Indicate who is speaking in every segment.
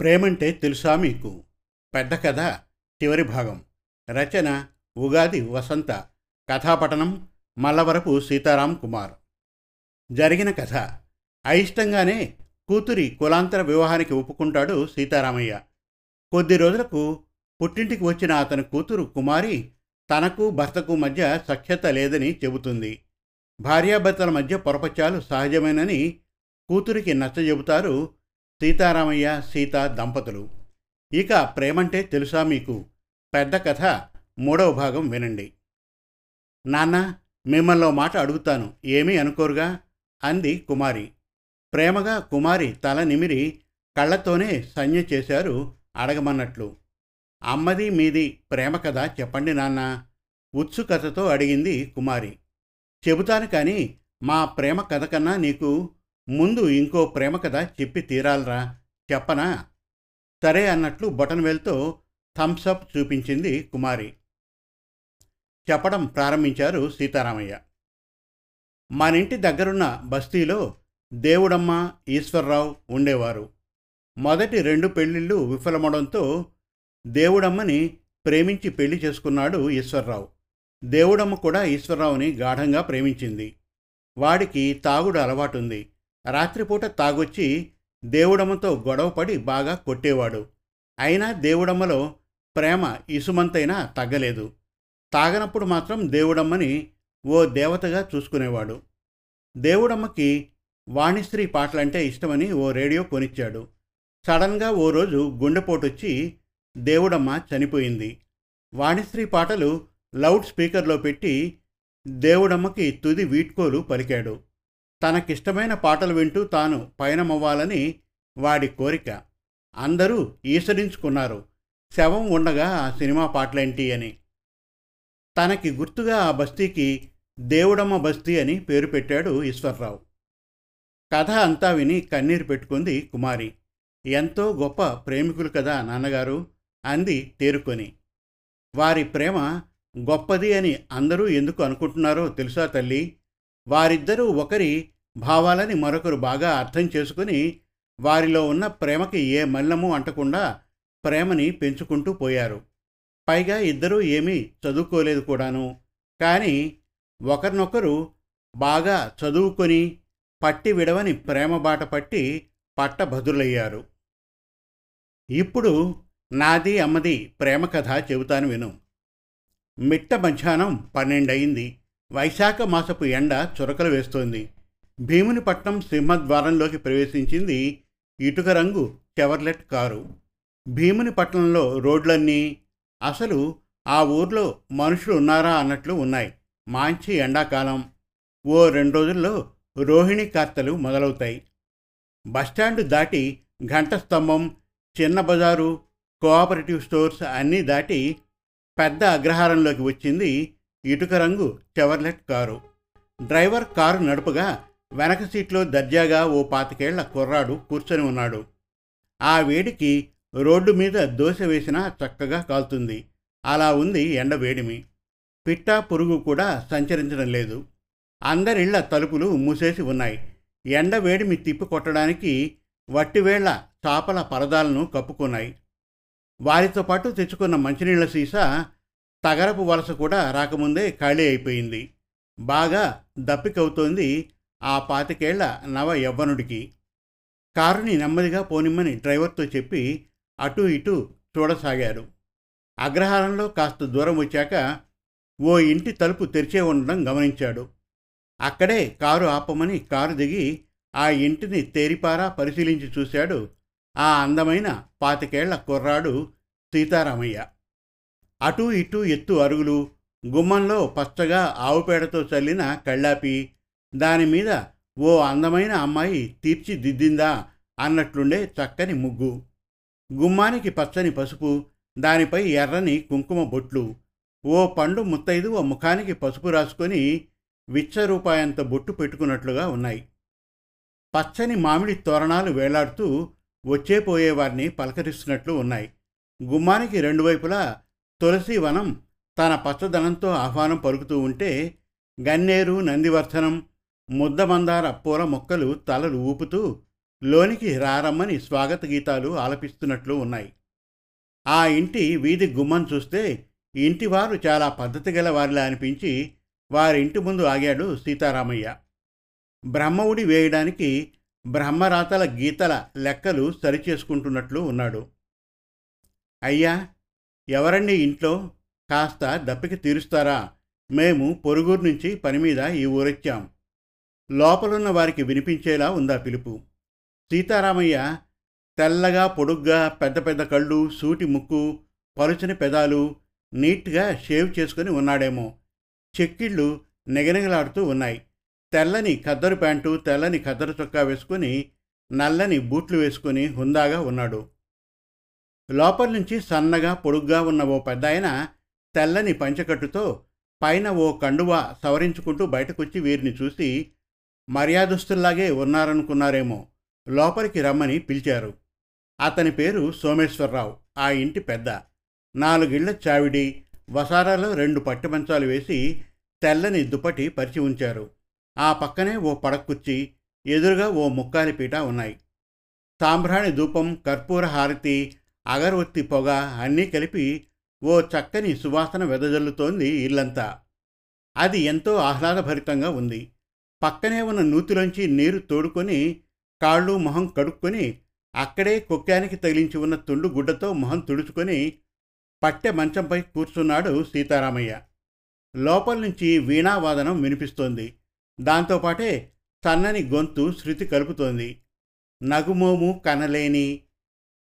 Speaker 1: ప్రేమంటే తెలుసా మీకు? పెద్ద కథ చివరి భాగం. రచన ఉగాది వసంత. కథాపఠనం మల్లవరపు సీతారాం కుమార్. జరిగిన కథ. అయిష్టంగానే కూతురి కులాంతర వివాహానికి ఒప్పుకుంటాడు సీతారామయ్య. కొద్ది రోజులకు పుట్టింటికి వచ్చిన అతని కూతురు కుమారి తనకు భర్తకు మధ్య సఖ్యత లేదని చెబుతుంది. భార్యాభర్తల మధ్య పొరపచ్చాలు సహజమేనని కూతురికి నచ్చజెబుతారు సీతారామయ్య సీత దంపతులు. ఇక ప్రేమంటే తెలుసా మీకు? పెద్ద కథ మూడవ భాగం వినండి. నాన్న మిమ్మల్ని మాట అడుగుతాను. ఏమీ అనుకోరుగా? అంది కుమారి. ప్రేమగా కుమారి తల నిమిరి కళ్ళతోనే సంజ్ఞ చేశారు అడగమన్నట్లు. అమ్మది మీది ప్రేమ కథ చెప్పండి నాన్న ఉత్సుకతతో అడిగింది కుమారి. చెబుతాను కానీ మా ప్రేమ కథ కన్నా నీకు ముందు ఇంకో ప్రేమ కథ చెప్పి తీరాలరా. చెప్పనా? సరే అన్నట్లు బొటన్వేల్తో థమ్సప్ చూపించింది కుమారి. చెప్పడం ప్రారంభించారు సీతారామయ్య. మనింటి దగ్గరున్న బస్తీలో దేవుడమ్మ ఈశ్వరరావు ఉండేవారు. మొదటి రెండు పెళ్ళిళ్ళు విఫలమవడంతో దేవుడమ్మని ప్రేమించి పెళ్ళి చేసుకున్నాడు ఈశ్వరరావు. దేవుడమ్మ కూడా ఈశ్వరరావుని గాఢంగా ప్రేమించింది. వాడికి తాగుడు అలవాటుంది. రాత్రిపూట తాగొచ్చి దేవుడమ్మతో గొడవపడి బాగా కొట్టేవాడు. అయినా దేవుడమ్మలో ప్రేమ ఇసుమంతైనా తగ్గలేదు. తాగనప్పుడు మాత్రం దేవుడమ్మని ఓ దేవతగా చూసుకునేవాడు. దేవుడమ్మకి వాణిశ్రీ పాటలంటే ఇష్టమని ఓ రేడియో కొనిచ్చాడు. సడన్గా ఓ రోజు గుండెపోటొచ్చి దేవుడమ్మ చనిపోయింది. వాణిశ్రీ పాటలు లౌడ్ స్పీకర్లో పెట్టి దేవుడమ్మకి తుది వీడ్కోలు పలికాడు. తనకిష్టమైన పాటలు వింటూ తాను పయనమవ్వాలని వాడి కోరిక. అందరూ ఈసరించుకున్నారు శవం ఉండగా ఆ సినిమా పాటలేంటి అని. తనకి గుర్తుగా ఆ బస్తీకి దేవుడమ్మ బస్తీ అని పేరు పెట్టాడు ఈశ్వర్రావు. కథ అంతా విని కన్నీరు పెట్టుకుంది కుమారి. ఎంతో గొప్ప ప్రేమికులు కదా నాన్నగారు అంది తేరుకొని. వారి ప్రేమ గొప్పది అని అందరూ ఎందుకు అనుకుంటున్నారో తెలుసా తల్లి? వారిద్దరూ ఒకరి భావాలని మరొకరు బాగా అర్థం చేసుకుని వారిలో ఉన్న ప్రేమకి ఏ మల్లము అంటకుండా ప్రేమని పెంచుకుంటూ పోయారు. పైగా ఇద్దరూ ఏమీ చదువుకోలేదు కూడాను. కానీ ఒకరినొకరు బాగా చదువుకొని పట్టి విడవని ప్రేమ బాట పట్టి పట్టభద్రులయ్యారు. ఇప్పుడు నాది అమ్మది ప్రేమ కథ చెబుతాను విను. మిట్ట మధ్యాహ్నం పన్నెండయింది. వైశాఖ మాసపు ఎండ చురకలు వేస్తోంది. భీమునిపట్నం సింహద్వారంలోకి ప్రవేశించింది ఇటుక రంగు చెవర్లెట్ కారు. భీమునిపట్నంలో రోడ్లన్నీ అసలు ఆ ఊర్లో మనుషులు ఉన్నారా అన్నట్లు ఉన్నాయి. మాంచి ఎండాకాలం. ఓ రెండు రోజుల్లో రోహిణి కార్తలు మొదలవుతాయి. బస్టాండ్ దాటి ఘంట స్తంభం చిన్న బజారు కోఆపరేటివ్ స్టోర్స్ అన్నీ దాటి పెద్ద అగ్రహారంలోకి వచ్చింది ఇటుక రంగు చెవర్లెట్ కారు. డ్రైవర్ కారు నడుపుగా వెనక సీట్లో దర్జాగా ఓ పాతికేళ్ళ కుర్రాడు కూర్చొని ఉన్నాడు. ఆ వేడికి రోడ్డు మీద దోశ వేసినా చక్కగా కాలుతుంది. అలా ఉంది ఎండ వేడిమి. పిట్టా పురుగు కూడా సంచరించడం లేదు. అందరిళ్ళ తలుపులు మూసేసి ఉన్నాయి. ఎండ వేడిమి తిప్పి కొట్టడానికి వట్టివేళ్ళ చాపల పరదాలను కప్పుకున్నాయి. వారితో పాటు తెచ్చుకున్న మంచినీళ్ళ సీసా తగరపు వలస కూడా రాకముందే ఖాళీ అయిపోయింది. బాగా దప్పికవుతోంది ఆ పాతికేళ్ళ నవ యవ్వనుడికి కారుని నెమ్మదిగా పోనిమ్మని డ్రైవర్తో చెప్పి అటూ ఇటూ చూడసాగారు. అగ్రహారంలో కాస్త దూరం వచ్చాక ఓ ఇంటి తలుపు తెరిచే ఉండడం గమనించాడు. అక్కడే కారు ఆపమని కారు దిగి ఆ ఇంటిని తేరిపారా పరిశీలించి చూశాడు ఆ అందమైన పాతికేళ్ళ కుర్రాడు సీతారామయ్య. అటూ ఇటూ ఎత్తు అరుగులు గుమ్మంలో పచ్చగా ఆవుపేడతో చల్లిన కళ్ళాపి దానిమీద ఓ అందమైన అమ్మాయి తీర్చిదిద్దిందా అన్నట్లుండే చక్కని ముగ్గు. గుమ్మానికి పచ్చని పసుపు దానిపై ఎర్రని కుంకుమ బొట్లు. ఓ పండు ముత్తైదు ఓ ముఖానికి పసుపు రాసుకొని విచ్చ రూపాయంత బొట్టు పెట్టుకున్నట్లుగా ఉన్నాయి. పచ్చని మామిడి తోరణాలు వేలాడుతూ వచ్చేపోయే వారిని పలకరిస్తున్నట్లు ఉన్నాయి. గుమ్మానికి రెండు వైపులా తులసి వనం తన పచ్చదనంతో ఆహ్వానం పలుకుతూ ఉంటే గన్నేరు నందివర్ధనం ముద్దమందార పూల మొక్కలు తలలు ఊపుతూ లోనికి రారమ్మని స్వాగత గీతాలు ఆలపిస్తున్నట్లు ఉన్నాయి. ఆ ఇంటి వీధి గుమ్మం చూస్తే ఇంటివారు చాలా పద్ధతి గల వారిలా అనిపించి వారింటి ముందు ఆగాడు సీతారామయ్య. బ్రహ్మవుడి వేయడానికి బ్రహ్మరాతల గీతల లెక్కలు సరిచేసుకుంటున్నట్లు ఉన్నాడు. అయ్యా ఎవరండి ఇంట్లో? కాస్త దప్పిక తీరుస్తారా? మేము పొరుగురు నుంచి పని మీద ఈ ఊరొచ్చాం. లోపలున్న వారికి వినిపించేలా ఉందా పిలుపు? సీతారామయ్య తెల్లగా పొడుగ్గా పెద్ద పెద్ద కళ్ళు సూటి ముక్కు పలుచని పెదాలు నీట్గా షేవ్ చేసుకుని ఉన్నాడేమో. చెక్కిళ్ళు నిగనిగలాడుతూ ఉన్నాయి. తెల్లని ఖద్దరు ప్యాంటు తెల్లని ఖద్దరు చొక్కా వేసుకుని నల్లని బూట్లు వేసుకుని హుందాగా ఉన్నాడు. లోపల నుంచి సన్నగా పొడుగ్గా ఉన్న ఓ పెద్దాయన తెల్లని పంచకట్టుతో పైన ఓ కండువా సవరించుకుంటూ బయటకొచ్చి వీరిని చూసి మర్యాదస్తుల్లాగే ఉన్నారనుకున్నారేమో. లోపలికి రమ్మని పిలిచారు. అతని పేరు సోమేశ్వరరావు. ఆ ఇంటి పెద్ద. నాలుగిళ్ళ చావిడి. వసారాలో రెండు పట్టుమంచాలు వేసి తెల్లని దుప్పటి పరిచి ఉంచారు. ఆ పక్కనే ఓ పడకుర్చి ఎదురుగా ఓ ముక్కాలి పీట ఉన్నాయి. సాంబ్రాణి ధూపం కర్పూర హారతి అగరవత్తి పొగ అన్నీ కలిపి ఓ చక్కని సువాసన వెదజల్లుతోంది ఇల్లంతా. అది ఎంతో ఆహ్లాదభరితంగా ఉంది. పక్కనే ఉన్న నూతిలోంచి నీరు తోడుకొని కాళ్ళు మొహం కడుక్కొని అక్కడే కొక్కానికి తగిలించి ఉన్న తుండు గుడ్డతో మొహం తుడుచుకొని పట్టె మంచంపై కూర్చున్నాడు సీతారామయ్య. లోపల నుంచి వీణావాదనం వినిపిస్తోంది. దాంతోపాటే సన్నని గొంతు శృతి కలుపుతోంది. నగుమోము కనలేని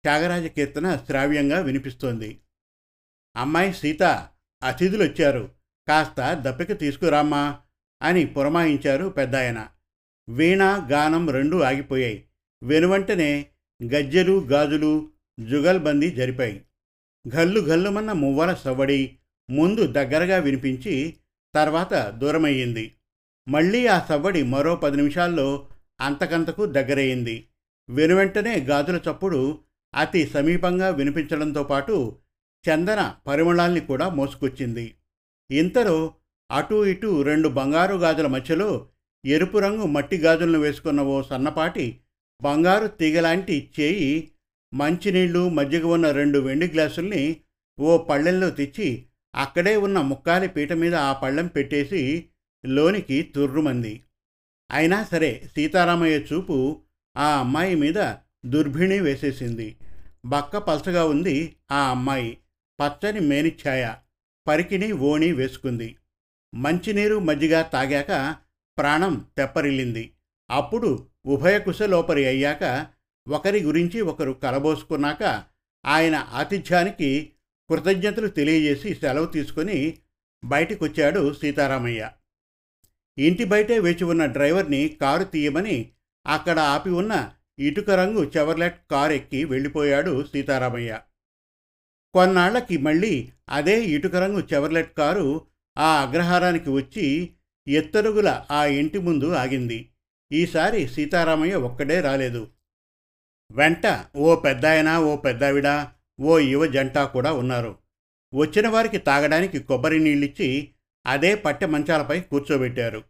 Speaker 1: త్యాగరాజ కీర్తన శ్రావ్యంగా వినిపిస్తోంది. అమ్మాయి సీత అతిథులొచ్చారు. కాస్త దప్పిక తీసుకురామ్మా. అని పురమాయించారు పెద్దాయన. వీణ గానం రెండూ ఆగిపోయాయి. వెనువంటనే గజ్జెలు గాజులు జుగల్బందీ జరిపాయి. ఘల్లు గల్లుమన్న మువ్వల సవ్వడి ముందు దగ్గరగా వినిపించి తర్వాత దూరమయ్యింది. మళ్ళీ ఆ సవ్వడి మరో పది నిమిషాల్లో అంతకంతకు దగ్గరయ్యింది. వెనువెంటనే గాజుల చప్పుడు అతి సమీపంగా వినిపించడంతో పాటు చందన పరిమళాల్ని కూడా మోసుకొచ్చింది. ఇంతలో అటూ ఇటూ రెండు బంగారు గాజుల మధ్యలో ఎరుపు రంగు మట్టి గాజులను వేసుకున్న ఓ సన్నపాటి బంగారు తీగలాంటి చేయి మంచినీళ్ళు మజ్జిగ ఉన్న రెండు వెండి గ్లాసుల్ని ఓ పళ్ళెంలో తెచ్చి అక్కడే ఉన్న ముక్కాలి పీట మీద ఆ పళ్ళెం పెట్టేసి లోనికి తుర్రుమంది. అయినా సరే సీతారామయ్య చూపు ఆ అమ్మాయి మీద దుర్భిణి వేసేసింది. బక్క పలసగా ఉంది ఆ అమ్మాయి. పచ్చని మేనిఛాయ పరికిని ఓణి వేసుకుంది. మంచినీరు మజ్జిగ తాగాక ప్రాణం తెప్పరిల్లింది. అప్పుడు ఉభయకుశలోపరి అయ్యాక ఒకరి గురించి ఒకరు కలబోసుకున్నాక ఆయన ఆతిథ్యానికి కృతజ్ఞతలు తెలియజేసి సెలవు తీసుకుని బయటికొచ్చాడు సీతారామయ్య. ఇంటి బయటే వేచి ఉన్న డ్రైవర్ని కారు తీయమని అక్కడ ఆపి ఉన్న ఇటుక రంగు చెవర్లెట్ కారు ఎక్కి వెళ్ళిపోయాడు సీతారామయ్య. కొన్నాళ్ళకి మళ్ళీ అదే ఇటుక రంగు చెవర్లెట్ కారు ఆ అగ్రహారానికి వచ్చి ఎత్తరుగుల ఆ ఇంటి ముందు ఆగింది. ఈసారి సీతారామయ్య ఒక్కడే రాలేదు. వెంట ఓ పెద్దాయన ఓ పెద్దావిడ ఓ యువ జంట కూడా ఉన్నారు. వచ్చిన వారికి తాగడానికి కొబ్బరి నీళ్ళిచ్చి అదే పట్టె మంచాలపై కూర్చోబెట్టారు.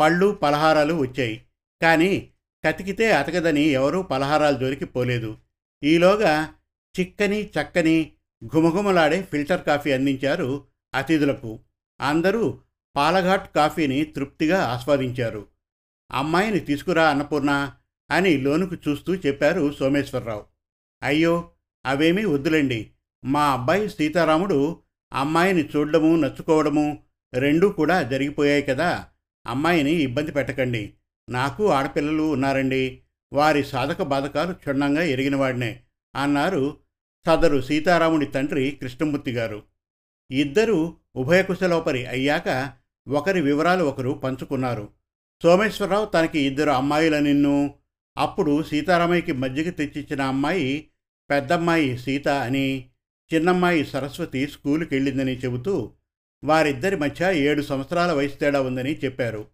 Speaker 1: పళ్ళు పలహారాలు వచ్చాయి. కానీ కతికితే అతకదని ఎవరూ పలహారాలు జోలికి పోలేదు. ఈలోగా చిక్కని చక్కని ఘుమఘుమలాడే ఫిల్టర్ కాఫీ అందించారు అతిథులకు. అందరూ పాలఘాట్ కాఫీని తృప్తిగా ఆస్వాదించారు. అమ్మాయిని తీసుకురా అన్నపూర్ణ అని లోనుకు చూస్తూ చెప్పారు సోమేశ్వరరావు. అయ్యో అవేమీ వద్దులేండి. మా అబ్బాయి సీతారాముడు అమ్మాయిని చూడడము నచ్చుకోవడము రెండూ కూడా జరిగిపోయాయి కదా. అమ్మాయిని ఇబ్బంది పెట్టకండి. నాకు ఆడపిల్లలు ఉన్నారండి. వారి సాధక బాధకాలు క్షుణ్ణంగా ఎరిగినవాడినే అన్నారు సదరు సీతారాముడి తండ్రి కృష్ణమూర్తి గారు. ఇద్దరూ ఉభయకుశలోపరి అయ్యాక ఒకరి వివరాలు ఒకరు పంచుకున్నారు. సోమేశ్వరరావు తనకి ఇద్దరు అమ్మాయిల నిన్ను అప్పుడు సీతారామయ్యకి మధ్యకి తెచ్చిచ్చిన అమ్మాయి పెద్దమ్మాయి సీత అని చిన్నమ్మాయి సరస్వతి స్కూలుకి వెళ్ళిందని చెబుతూ వారిద్దరి మధ్య ఏడు సంవత్సరాల వయసు తేడా ఉందని చెప్పారు.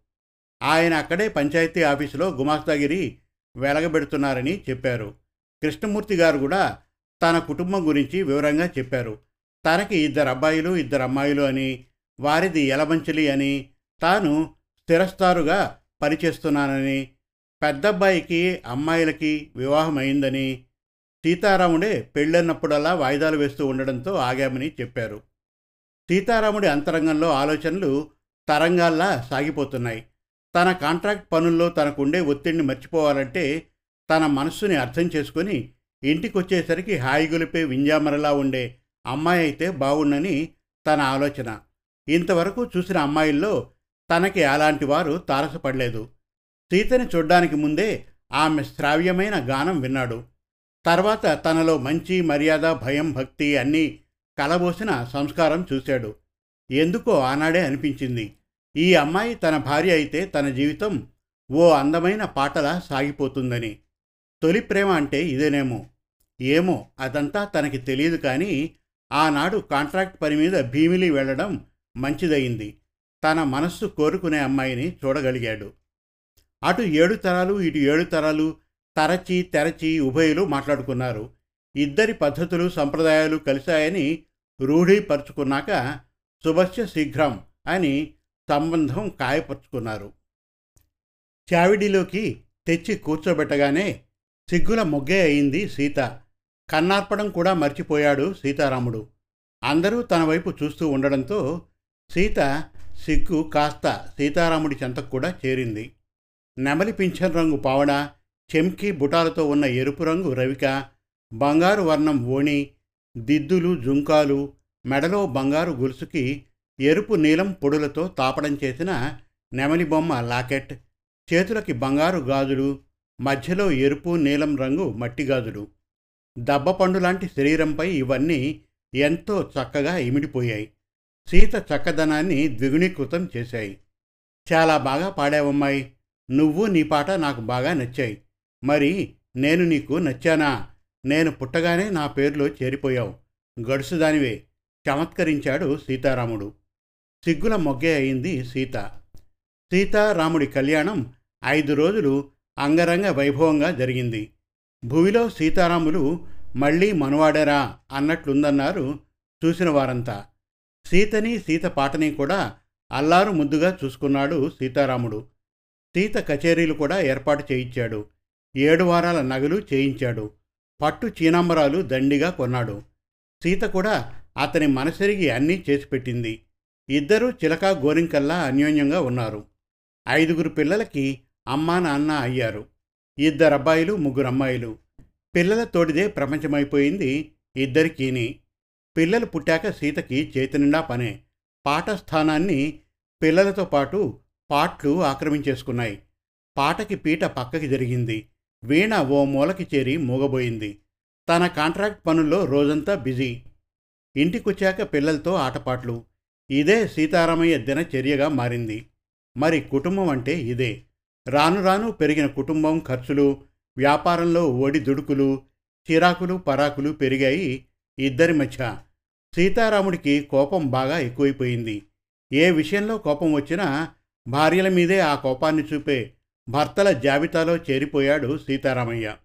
Speaker 1: ఆయన అక్కడే పంచాయతీ ఆఫీసులో గుమాస్తాగిరి వెలగబెడుతున్నారని చెప్పారు. కృష్ణమూర్తి గారు కూడా తన కుటుంబం గురించి వివరంగా చెప్పారు. తనకి ఇద్దరు అబ్బాయిలు ఇద్దరు అమ్మాయిలు అని వారిది ఎలమంచలి అని తాను స్థిరస్తారుగా పనిచేస్తున్నానని పెద్దబ్బాయికి అమ్మాయిలకి వివాహం అయిందని సీతారాముడే పెళ్ళన్నప్పుడల్లా వాయిదాలు వేస్తూ ఉండడంతో ఆగామని చెప్పారు. సీతారాముడి అంతరంగంలో ఆలోచనలు తరంగాల్లా సాగిపోతున్నాయి. తన కాంట్రాక్ట్ పనుల్లో తనకుండే ఒత్తిడిని మర్చిపోవాలంటే తన మనస్సుని అర్థం చేసుకొని ఇంటికొచ్చేసరికి హాయిగులిపే వింజామరలా ఉండే అమ్మాయి అయితే బాగుండని తన ఆలోచన. ఇంతవరకు చూసిన అమ్మాయిల్లో తనకి అలాంటి వారు తారసపడలేదు. సీతని చూడ్డానికి ముందే ఆమె శ్రావ్యమైన గానం విన్నాడు. తర్వాత తనలో మంచి మర్యాద భయం భక్తి అన్నీ కలబోసిన సంస్కారం చూశాడు. ఎందుకో ఆనాడే అనిపించింది. ఈ అమ్మాయి తన భార్య అయితే తన జీవితం ఓ అందమైన పాటలా సాగిపోతుందని. తొలి ప్రేమ అంటే ఇదేనేమో. ఏమో అదంతా తనకి తెలియదు కానీ ఆనాడు కాంట్రాక్ట్ పని మీద భీమిలి వెళ్ళడం మంచిదయింది. తన మనస్సు కోరుకునే అమ్మాయిని చూడగలిగాడు. అటు ఏడు తరాలు ఇటు ఏడు తరాలు తరచి తెరచి ఉభయులు మాట్లాడుకున్నారు. ఇద్దరి పద్ధతులు సంప్రదాయాలు కలిశాయని రూఢీపరుచుకున్నాక శుభస్య శీఘ్రం అని సంబంధం కాయపరుచుకున్నారు. చావిడిలోకి తెచ్చి కూర్చోబెట్టగానే సిగ్గుల మొగ్గే అయింది సీత. కన్నార్పడం కూడా మర్చిపోయాడు సీతారాముడు. అందరూ తన వైపు చూస్తూ ఉండడంతో సీత సిగ్గు కాస్త సీతారాముడి చెంతకు కూడా చేరింది. నెమలి పింఛన్ రంగు పావడ చెంకి బుటాలతో ఉన్న ఎరుపు రంగు రవిక బంగారు వర్ణం ఓణి దిద్దులు జుంకాలు మెడలో బంగారు గొలుసుకి ఎరుపు నీలం పొడులతో తాపడం చేసిన నెమలి బొమ్మ లాకెట్ చేతులకి బంగారు గాజులు మధ్యలో ఎరుపు నీలం రంగు మట్టి గాజులు. దబ్బపండు లాంటి శరీరంపై ఇవన్నీ ఎంతో చక్కగా ఇమిడిపోయాయి. సీత చక్కదనాన్ని ద్విగుణీకృతం చేశాయి. చాలా బాగా పాడావమ్మాయి. నువ్వు నీ పాట నాకు బాగా నచ్చాయి. మరి నేను నీకు నచ్చానా? నేను పుట్టగానే నా పేరులో చేరిపోయావు. గడుసుదానివే చమత్కరించాడు సీతారాముడు. సిగ్గుల మొగ్గే అయింది సీత. సీతారాముడి కళ్యాణం ఐదు రోజులు అంగరంగ వైభవంగా జరిగింది. భూమిలో సీతారాములు మళ్ళీ మనవాడరా అన్నట్లుందన్నారు చూసిన వారంతా. సీతని సీత పాటని కూడా అల్లారు ముద్దుగా చూసుకున్నాడు సీతారాముడు. సీత కచేరీలు కూడా ఏర్పాటు చేయించాడు. ఏడు వారాల నగలు చేయించాడు. పట్టు చీనాంబరాలు దండిగా కొన్నాడు. సీత కూడా అతని మనసెరిగి అన్నీ చేసిపెట్టింది ఇద్దరూ చిలక గోరింకల్లా అన్యోన్యంగా ఉన్నారు. ఐదుగురు పిల్లలకి అమ్మా నాన్న అయ్యారు. ఇద్దరబ్బాయిలు ముగ్గురు అమ్మాయిలు. పిల్లల తోడిదే ప్రపంచమైపోయింది ఇద్దరికీని. పిల్లలు పుట్టాక సీతకి చేతినిండా పనే. పాట స్థానాన్ని పిల్లలతో పాటు పాట్లు ఆక్రమించేసుకున్నాయి. పాటకి పీట పక్కకి జరిగింది. వీణ ఓ మూలకి చేరి మూగబోయింది. తన కాంట్రాక్ట్ పనుల్లో రోజంతా బిజీ. ఇంటికొచ్చాక పిల్లలతో ఆటపాట్లు. ఇదే సీతారామయ్య దినచర్యగా మారింది. మరి కుటుంబం అంటే ఇదే. రాను రాను పెరిగిన కుటుంబం ఖర్చులు వ్యాపారంలో ఒడిదుడుకులు చిరాకులు పరాకులు పెరిగాయి ఇద్దరి మధ్య. సీతారాముడికి కోపం బాగా ఎక్కువైపోయింది. ఏ విషయంలో కోపం వచ్చినా భార్యల మీదే ఆ కోపాన్ని చూపే భర్తల జాబితాలో చేరిపోయాడు సీతారామయ్య.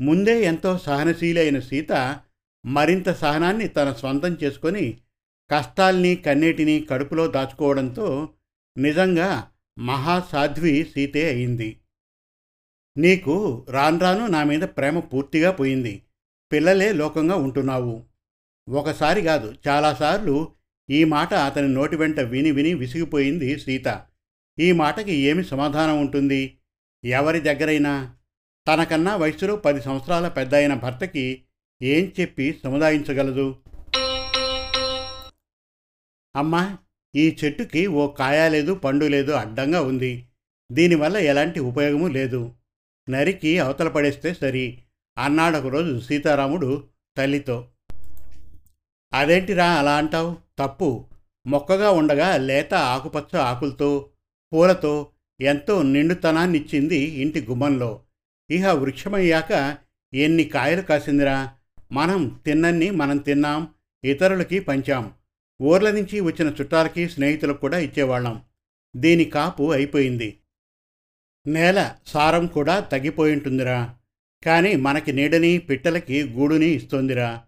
Speaker 1: ముందే ఎంతో సహనశీలి అయిన సీత మరింత సహనాన్ని తన స్వంతం చేసుకొని కష్టాల్ని కన్నీటిని కడుపులో దాచుకోవడంతో నిజంగా మహాసాధ్వి సీతే అయింది. నీకు రాను నా మీద ప్రేమ పూర్తిగా పోయింది. పిల్లలే లోకంగా ఉంటున్నావు. ఒకసారి కాదు చాలాసార్లు ఈ మాట అతని నోటి వెంట విని విని విసిగిపోయింది సీత. ఈ మాటకి ఏమి సమాధానం ఉంటుంది? ఎవరి దగ్గరైనా? తనకన్నా వయసులో పది సంవత్సరాల పెద్ద అయిన భర్తకి ఏం చెప్పి సముదాయించగలదు? అమ్మా ఈ చెట్టుకి ఓ కాయ లేదు పండు లేదు అడ్డంగా ఉంది. దీనివల్ల ఎలాంటి ఉపయోగము లేదు. నరికి అవతల పడేస్తే సరి. అన్నాడొకరోజు సీతారాముడు తల్లితో. అదేంటిరా అలా అంటావు? తప్పు. మొక్కగా ఉండగా లేత ఆకుపచ్చ ఆకులతో పూలతో ఎంతో నిండుతనాన్నిచ్చింది ఇంటి గుమ్మంలో. ఇహ వృక్షమయ్యాక ఎన్ని కాయలు కాసిందిరా? మనం తిన్నన్ని మనం తిన్నాం ఇతరులకి పంచాం. ఊర్ల నుంచి వచ్చిన చుట్టాలకి స్నేహితులకు కూడా ఇచ్చేవాళ్ళం. దీని కాపు అయిపోయింది. నేల సారం కూడా తగ్గిపోయింటుందిరా. కానీ మనకి నీడని పిట్టలకి గూడుని ఇస్తోందిరా.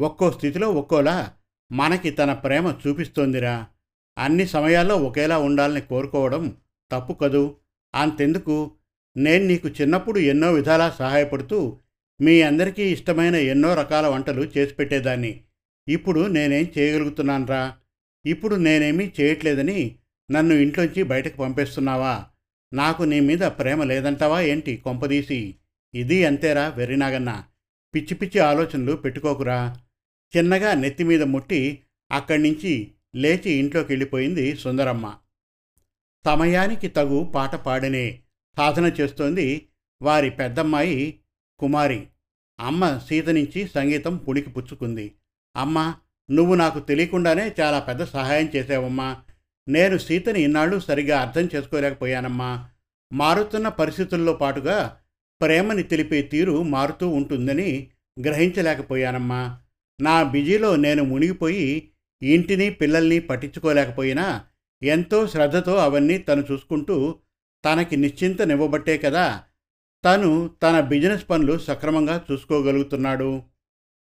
Speaker 1: ఒక్కో స్థితిలో ఒక్కోలా మనకి తన ప్రేమ చూపిస్తోందిరా. అన్ని సమయాల్లో ఒకేలా ఉండాలని కోరుకోవడం తప్పు కదూ? అంతెందుకు? నేను నీకు చిన్నప్పుడు ఎన్నో విధాలా సహాయపడుతూ మీ అందరికీ ఇష్టమైన ఎన్నో రకాల వంటలు చేసి పెట్టేదాన్ని. ఇప్పుడు నేనేం చేయగలుగుతున్నానరా? ఇప్పుడు నేనేమీ చేయట్లేదని నన్ను ఇంట్లోంచి బయటకు పంపేస్తున్నావా? నాకు నీ మీద ప్రేమ లేదంటావా ఏంటి కొంపదీసి? ఇది అంతేరా వెర్రినాగన్న పిచ్చి పిచ్చి ఆలోచనలు పెట్టుకోకురా. చిన్నగా నెత్తి మీద ముట్టి అక్కడి నుంచి లేచి ఇంట్లోకి వెళ్ళిపోయింది సుందరమ్మ. సమయానికి తగు పాట పాడనే సాధన చేస్తోంది వారి పెద్దమ్మాయి కుమారి. అమ్మ సీత నుంచి సంగీతం పుణికి పుచ్చుకుంది. అమ్మా నువ్వు నాకు తెలియకుండానే చాలా పెద్ద సహాయం చేసావమ్మా. నేను సీతని ఇన్నాళ్ళు సరిగా అర్థం చేసుకోలేకపోయానమ్మా. మారుతున్న పరిస్థితుల్లో పాటుగా ప్రేమని తెలిపే తీరు మారుతూ ఉంటుందని గ్రహించలేకపోయానమ్మా. నా బిజీలో నేను మునిగిపోయి ఇంటిని పిల్లల్ని పట్టించుకోలేకపోయినా ఎంతో శ్రద్ధతో అవన్నీ తను చూసుకుంటూ తనకి నిశ్చింతనివ్వబట్టే కదా తను తన బిజినెస్ పనులు సక్రమంగా చూసుకోగలుగుతున్నాడు.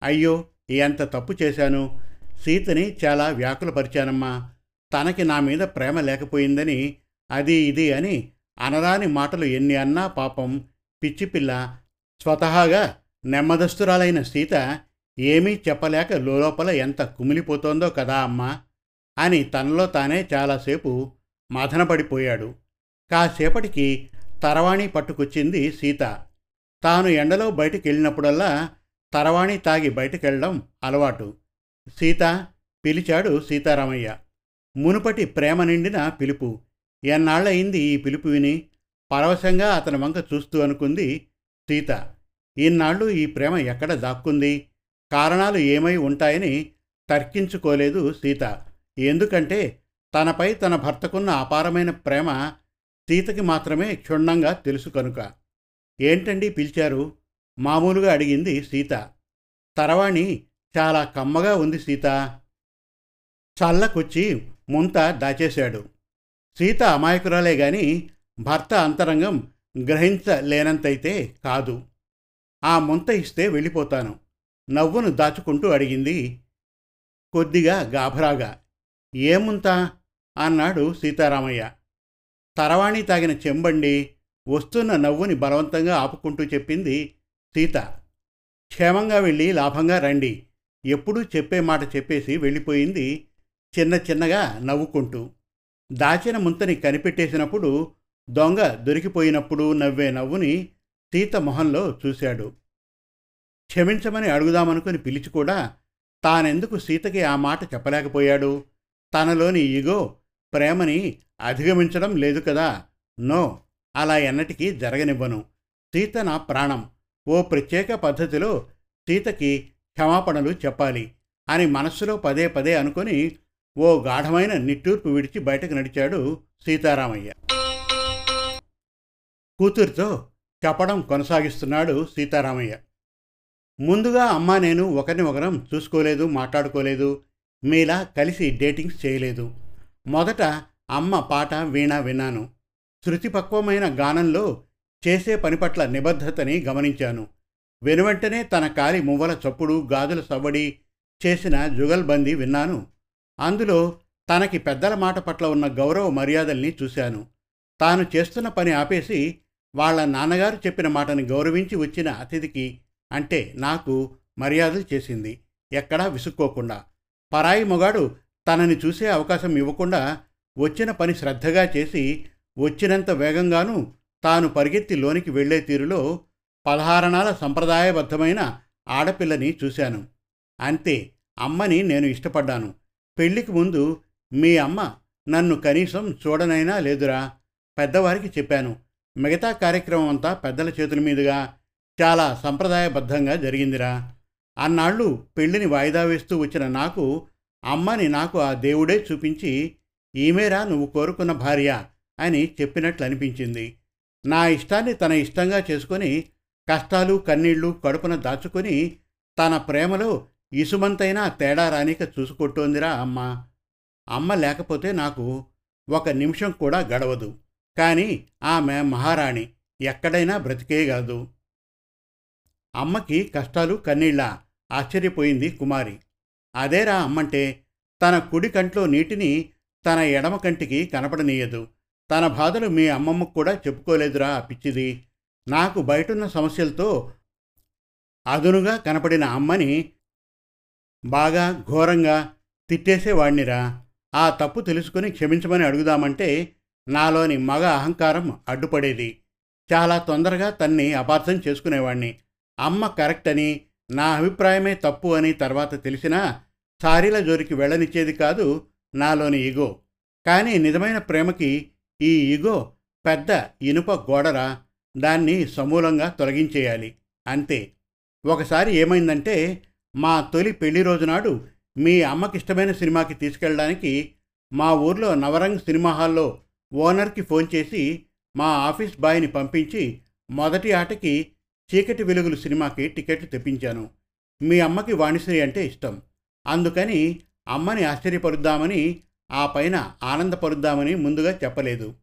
Speaker 1: అయ్యో ఎంత తప్పు చేశాను. సీతని చాలా వ్యాకులపరిచానమ్మా. తనకి నా మీద ప్రేమ లేకపోయిందని అది ఇది అని అనరాని మాటలు ఎన్ని అన్నా పాపం పిచ్చిపిల్ల స్వతహాగా నెమ్మదస్తురాలైన సీత ఏమీ చెప్పలేక లోపల ఎంత కుమిలిపోతోందో కదా అమ్మా అని తనలో తానే చాలాసేపు మథనపడిపోయాడు. కాసేపటికి తరవాణి పట్టుకొచ్చింది సీత. తాను ఎండలో బయటికి వెళ్ళినప్పుడల్లా తరవాణి తాగి బయటకెళ్ళడం అలవాటు. సీత పిలిచాడు సీతారామయ్య. మునుపటి ప్రేమ నిండిన పిలుపు. ఎన్నాళ్ళయింది ఈ పిలుపు విని? పరవశంగా అతని వంక చూస్తూ అనుకుంది సీత. ఇన్నాళ్ళు ఈ ప్రేమ ఎక్కడ దాక్కుంది? కారణాలు ఏమై ఉంటాయని తర్కించుకోలేదు సీత. ఎందుకంటే తనపై తన భర్తకున్న అపారమైన ప్రేమ సీతకి మాత్రమే క్షుణ్ణంగా తెలుసు కనుక. ఏంటండి పిలిచారు? మామూలుగా అడిగింది సీత. తరవాణి చాలా కమ్మగా ఉంది సీత. చల్లకొచ్చి ముంత దాచేశాడు. సీత అమాయకురాలే గాని భర్త అంతరంగం గ్రహించలేనంతైతే కాదు. ఆ ముంత ఇస్తే వెళ్ళిపోతాను. నవ్వును దాచుకుంటూ అడిగింది కొద్దిగా గాభరాగా. ఏముంత అన్నాడు సీతారామయ్య. తరవాణి తాగిన చెంబండి వస్తున్న నవ్వుని బలవంతంగా ఆపుకుంటూ చెప్పింది సీత క్షేమంగా వెళ్ళి లాభంగా రండి. ఎప్పుడూ చెప్పే మాట చెప్పేసి వెళ్ళిపోయింది చిన్న చిన్నగా నవ్వుకుంటూ. దాచిన ముంతని కనిపెట్టేసినప్పుడు దొంగ దొరికిపోయినప్పుడు నవ్వే నవ్వుని సీత మొహంలో చూశాడు. క్షమించమని అడుగుదామనుకుని పిలిచి కూడా తానెందుకు సీతకి ఆ మాట చెప్పలేకపోయాడు? తనలోని ఇగో ప్రేమని అధిగమించడం లేదు కదా. నో అలా ఎన్నటికీ జరగనివ్వను. సీత నా ప్రాణం. ఓ ప్రత్యేక పద్ధతిలో సీతకి క్షమాపణలు చెప్పాలి అని మనస్సులో పదే పదే అనుకొని ఓ గాఢమైన నిట్టూర్పు విడిచి బయటకు నడిచాడు సీతారామయ్య. కూతురితో చెప్పడం కొనసాగిస్తున్నాడు సీతారామయ్య. ముందుగా అమ్మ నేను ఒకరిని ఒకరం చూసుకోలేదు మాట్లాడుకోలేదు మీలా కలిసి డేటింగ్స్ చేయలేదు. మొదట అమ్మ పాట వీణ విన్నాను. శృతిపక్వమైన గానంలో చేసే పని పట్ల నిబద్ధతని గమనించాను. వెనువెంటనే తన కాలి మువ్వల చప్పుడు గాజుల సవ్వడి చేసిన జుగల్బందీ విన్నాను. అందులో తనకి పెద్దల మాట పట్ల ఉన్న గౌరవ మర్యాదల్ని చూశాను. తాను చేస్తున్న పని ఆపేసి వాళ్ళ నాన్నగారు చెప్పిన మాటని గౌరవించి వచ్చిన అతిథికి అంటే నాకు మర్యాదలు చేసింది. ఎక్కడా విసుక్కోకుండా. పరాయి మొగాడు తనని చూసే అవకాశం ఇవ్వకుండా వచ్చిన పని శ్రద్ధగా చేసి వచ్చినంత వేగంగానూ తాను పరిగెత్తి లోనికి వెళ్ళే తీరులో పదహారణాల సంప్రదాయబద్ధమైన ఆడపిల్లని చూశాను. అంతే అమ్మని నేను ఇష్టపడ్డాను. పెళ్ళికి ముందు మీ అమ్మ నన్ను కనీసం చూడనైనా లేదురా పెద్దవారికి చెప్పాను. మిగతా కార్యక్రమం అంతా పెద్దల చేతుల మీదుగా చాలా సంప్రదాయబద్ధంగా జరిగిందిరా. అన్నాళ్ళు పెళ్ళిని వాయిదా వేస్తూ వచ్చిన నాకు అమ్మని నాకు ఆ దేవుడే చూపించి ఈమెరా నువ్వు కోరుకున్న భార్య అని చెప్పినట్లు అనిపించింది నా ఇష్టాన్ని తన ఇష్టంగా చేసుకొని కష్టాలు కన్నీళ్ళు కడుపున దాచుకొని తన ప్రేమలో ఇసుమంతైనా తేడా రానిక చూసుకుంటోందిరా అమ్మ. అమ్మ లేకపోతే నాకు ఒక నిమిషం కూడా గడవదు. కానీ ఆమె మహారాణి ఎక్కడైనా బ్రతికేయగలదు. అమ్మకి కష్టాలు కన్నీళ్ళ ఆశ్చర్యపోయింది కుమారి. అదేరా అమ్మంటే తన కుడి కంట్లో నీటిని తన ఎడమ కంటికి కనపడనీయదు. తన బాధలు మీ అమ్మమ్మకు కూడా చెప్పుకోలేదురా ఆ పిచ్చిది. నాకు బయటున్న సమస్యలతో అదునుగా కనపడిన అమ్మని బాగా ఘోరంగా తిట్టేసేవాణ్ణిరా. ఆ తప్పు తెలుసుకుని క్షమించమని అడుగుదామంటే నాలోని మగ అహంకారం అడ్డుపడేది. చాలా తొందరగా తన్ని అపార్థం చేసుకునేవాణ్ణి. అమ్మ కరెక్ట్ అని నా అభిప్రాయమే తప్పు అని తర్వాత తెలిసినా సారీల జోరికి వెళ్ళనిచ్చేది కాదు నాలోని ఇగో. కానీ నిజమైన ప్రేమకి ఈ ఇగో పెద్ద ఇనుప గోడరా దాన్ని సమూలంగా తొలగించేయాలి. అంతే. ఒకసారి ఏమైందంటే మా తొలి పెళ్ళి రోజునాడు మీ అమ్మకిష్టమైన సినిమాకి తీసుకెళ్ళడానికి మా ఊర్లో నవరంగ్ సినిమా హాల్లో ఓనర్కి ఫోన్ చేసి మా ఆఫీస్ బాయ్ని పంపించి మొదటి ఆటకి చీకటి వెలుగులు సినిమాకి టికెట్లు తెప్పించాను. మీ అమ్మకి వాణిశ్రీ అంటే ఇష్టం. అందుకని అమ్మని ఆశ్చర్యపరుద్దామని ఆ పైన ఆనందపరుద్దామని ముందుగా చెప్పలేదు.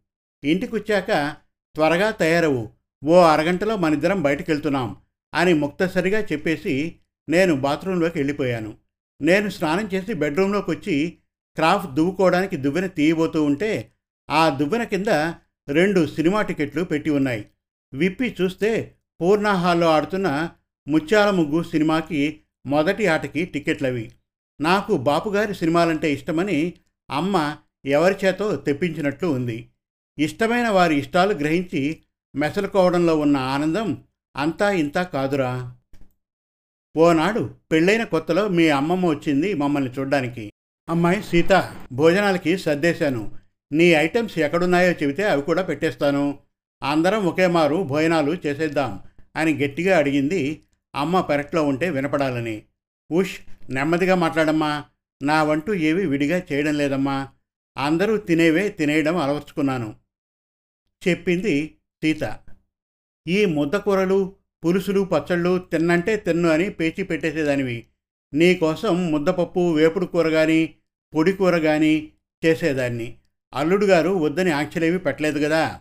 Speaker 1: ఇంటికొచ్చాక త్వరగా తయారవు. ఓ అరగంటలో మనిద్దరం బయటకెళ్తున్నాం అని ముక్తసరిగా చెప్పేసి నేను బాత్రూంలోకి వెళ్ళిపోయాను. నేను స్నానం చేసి బెడ్రూంలోకి వచ్చి క్రాఫ్ దువ్వుకోవడానికి దువ్వెన తీయబోతూ ఉంటే ఆ దువ్వెన కింద రెండు సినిమా టికెట్లు పెట్టి ఉన్నాయి. విప్పి చూస్తే పూర్ణ హాల్లో ఆడుతున్న ముత్యాల ముగ్గు సినిమాకి మొదటి ఆటకి టికెట్లవి. నాకు బాపుగారి సినిమాలంటే ఇష్టమని అమ్మ ఎవరి చేతో తెప్పించినట్లు ఉంది. ఇష్టమైన వారి ఇష్టాలు గ్రహించి మెసలుకోవడంలో ఉన్న ఆనందం అంతా ఇంతా కాదురా. ఓనాడు పెళ్ళైన కొత్తలో మీ అమ్మమ్మ వచ్చింది మమ్మల్ని చూడ్డానికి. అమ్మాయి సీత భోజనాలకి సర్దేశాను. నీ ఐటమ్స్ ఎక్కడున్నాయో చెబితే అవి కూడా పెట్టేస్తాను. అందరం ఒకే మారు భోజనాలు చేసేద్దాం అని గట్టిగా అడిగింది అమ్మ పెరట్లో ఉంటే వినపడాలని. ఉష్ నెమ్మదిగా మాట్లాడమ్మా. నా వంటూ ఏవి విడిగా చేయడం లేదమ్మా. అందరూ తినేవే తినేయడం అలవర్చుకున్నాను. చెప్పింది సీత. ఈ ముద్దకూరలు పులుసులు పచ్చళ్ళు తిన్నంటే తిన్ను అని పేచి పెట్టేసేదానివి. నీకోసం ముద్దపప్పు వేపుడు కూర కానీ పొడి కూర కానీ చేసేదాన్ని. అల్లుడు గారు వద్దని ఆంక్షలేవి పెట్టలేదు కదా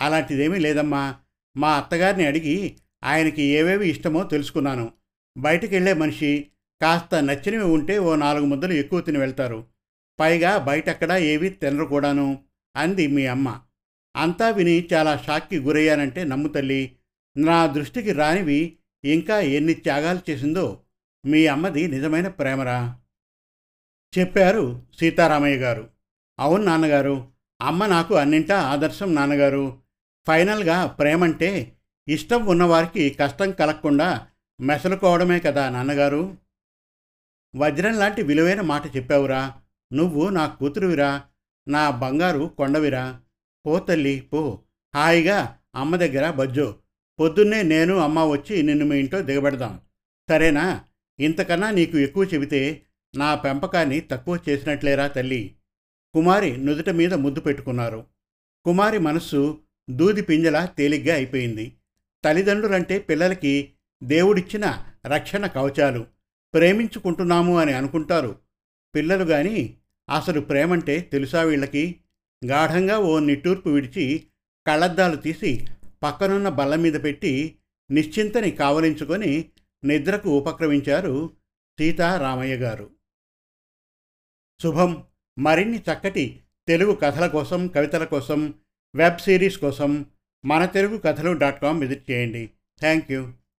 Speaker 1: అలాంటిదేమీ లేదమ్మా. మా అత్తగారిని అడిగి ఆయనకి ఏవేవి ఇష్టమో తెలుసుకున్నాను. బయటికి వెళ్ళే మనిషి కాస్త నచ్చినవి ఉంటే ఓ నాలుగు ముద్దలు ఎక్కువ తిని వెళ్తారు. పైగా బయటెక్కడా ఏవి తినరు కూడాను అంది మీ అమ్మ. అంతా విని చాలా షాక్కి గురయ్యానంటే నమ్ము తల్లి. నా దృష్టికి రానివి ఇంకా ఎన్ని త్యాగాలు చేసిందో మీ అమ్మది నిజమైన ప్రేమరా? చెప్పారు సీతారామయ్య గారు. అవును నాన్నగారు అమ్మ నాకు అన్నింటా ఆదర్శం నాన్నగారు. ఫైనల్గా ప్రేమంటే ఇష్టం ఉన్నవారికి కష్టం కలగకుండా మెసలుకోవడమే కదా నాన్నగారు. వజ్రం లాంటి విలువైన మాట చెప్పావురా. నువ్వు నా కూతురువిరా. నా బంగారు కొండవిరా. పో తల్లి పో. హాయిగా అమ్మ దగ్గర బజ్జో. పొద్దున్నే నేను అమ్మ వచ్చి నిన్ను మీ ఇంట్లో దిగబెడదాం. సరేనా? ఇంతకన్నా నీకు ఎక్కువ చెబితే నా పెంపకాన్ని తక్కువ చేసినట్లేరా తల్లి? కుమారి నుదుట మీద ముద్దు పెట్టుకున్నారు. కుమారి మనస్సు దూది పింజల తేలిగ్గా అయిపోయింది. తల్లిదండ్రులంటే పిల్లలకి దేవుడిచ్చిన రక్షణ కవచాలు. ప్రేమించుకుంటున్నాము అని అనుకుంటారు. పిల్లలు కానీ అసలు ప్రేమంటే తెలుసా వీళ్ళకి? గాఢంగా ఓ నిట్టూర్పు విడిచి కళ్ళద్దాలు తీసి పక్కనున్న బల్ల మీద పెట్టి నిశ్చింతని కావలించుకొని నిద్రకు ఉపక్రమించారు సీతారామయ్య గారు. శుభం. మరిన్ని చక్కటి తెలుగు కథల కోసం కవితల కోసం వెబ్ సిరీస్ కోసం మన తెలుగు కథలు డాట్ కామ్ విజిట్ చేయండి. Thank you